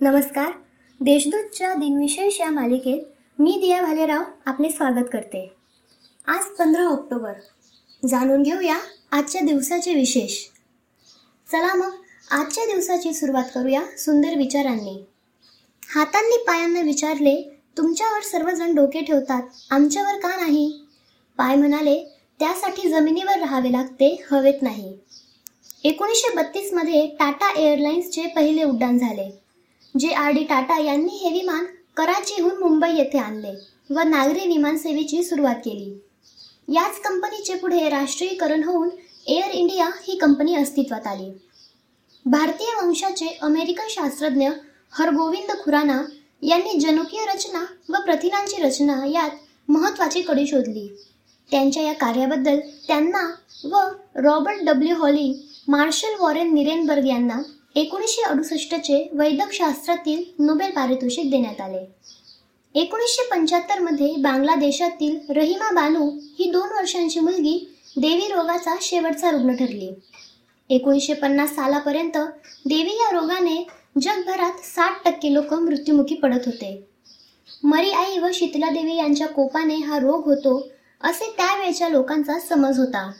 नमस्कार. देशदूतच्या दिनविशेष या मालिकेत मी दिया भालेराव आपले स्वागत करते. आज पंधरा ऑक्टोबर. जाणून घेऊया आजच्या दिवसाचे विशेष. चला मग आजच्या दिवसाची सुरुवात करूया सुंदर विचारांनी. हातांनी पायांना विचारले तुमच्यावर सर्वजण डोके ठेवतात आमच्यावर का नाही? पाय म्हणाले त्यासाठी जमिनीवर राहावे लागते हवेत नाही. एकोणीसशे बत्तीसमध्ये टाटा एअरलाइन्सचे पहिले उड्डाण झाले. जे आर डी टाटा यांनी हे विमान कराचीहून मुंबई येथे आणले व नागरी विमानसेवेची सुरुवात केली. याच कंपनीचे पुढे राष्ट्रीयकरण होऊन एअर इंडिया ही कंपनी अस्तित्वात आली. भारतीय वंशाचे अमेरिकन शास्त्रज्ञ हरगोविंद खुराना यांनी जनुकीय रचना व प्रथिनांची रचना यात महत्त्वाची कडी शोधली. त्यांच्या या कार्याबद्दल त्यांना व Robert W Holley Marshall Warren Nirenberg यांना एकोणीसशे अडुसष्टचे वैद्यकशास्त्रातील नोबेल पारितोषिक देण्यात आले. एकोणीसशे पंच्याहत्तरमध्ये बांगलादेशातील रहिमा बानू ही दोन वर्षांची मुलगी देवी रोगाचा शेवटचा रुग्ण ठरली. एकोणीसशे पन्नास सालापर्यंत देवी या रोगाने जगभरात साठ टक्के लोक मृत्युमुखी पडत होते. मरी आई व शीतला देवी यांच्या कोपाने हा रोग होतो असे त्यावेळच्या लोकांचा समज होता.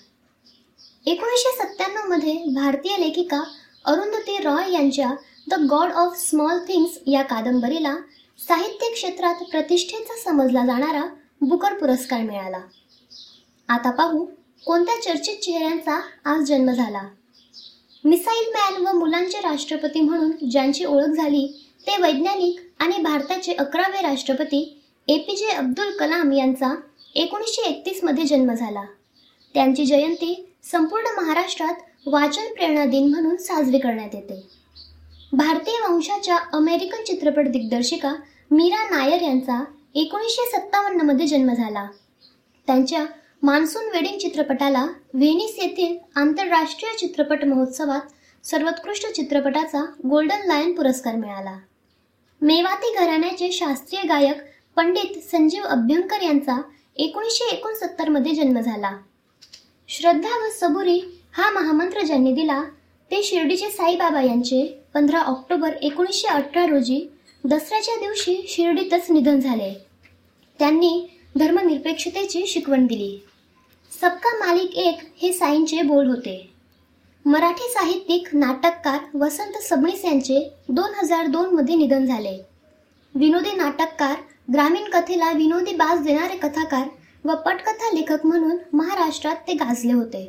एकोणीसशे सत्त्याण्णवमध्ये भारतीय लेखिका अरुंधती रॉय यांच्या the God of small things या कादंबरीला साहित्य क्षेत्रात प्रतिष्ठेचा समजला जाणारा बुकर पुरस्कार मिळाला. आता पाहू कोणत्या चर्चित चेहऱ्यांचा आज जन्म झाला. मिसाईल मॅन व मुलांचे राष्ट्रपती म्हणून ज्यांची ओळख झाली ते वैज्ञानिक आणि भारताचे अकरावे राष्ट्रपती ए पी जे अब्दुल कलाम यांचा एकोणीसशे एकतीसमध्ये जन्म झाला. त्यांची जयंती संपूर्ण महाराष्ट्रात वाचन प्रेरणा दिन म्हणून साजरी करण्यात येते. भारतीय वंशाच्या अमेरिकन चित्रपट दिग्दर्शिका मीरा नायर यांचा एकोणीसशे सत्तावन्नमध्ये जन्म झाला. त्यांच्या मान्सून वेडिंग चित्रपटाला व्हेनिस येथील आंतरराष्ट्रीय चित्रपट महोत्सवात सर्वोत्कृष्ट चित्रपटाचा गोल्डन लायन पुरस्कार मिळाला. मेवाती घराण्याचे शास्त्रीय गायक पंडित संजीव अभ्यंकर यांचा एकोणीसशे एकोणसत्तरमध्ये जन्म झाला. श्रद्धा व सबुरी हा महामंत्र ज्यांनी दिला ते शिर्डीचे साईबाबा यांचे पंधरा ऑक्टोबर एकोणीसशे अठरा रोजी दसऱ्याच्या दिवशी शिर्डीतच निधन झाले. त्यांनी धर्मनिरपेक्षतेची शिकवण दिली. सबका मालिक एक हे साईंचे बोल होते. मराठी साहित्यिक नाटककार वसंत सबणीस यांचे दोन हजार दोनमध्ये निधन झाले. विनोदी नाटककार ग्रामीण कथेला विनोदी बाज देणारे कथाकार व पटकथा लेखक म्हणून महाराष्ट्रात ते गाजले होते.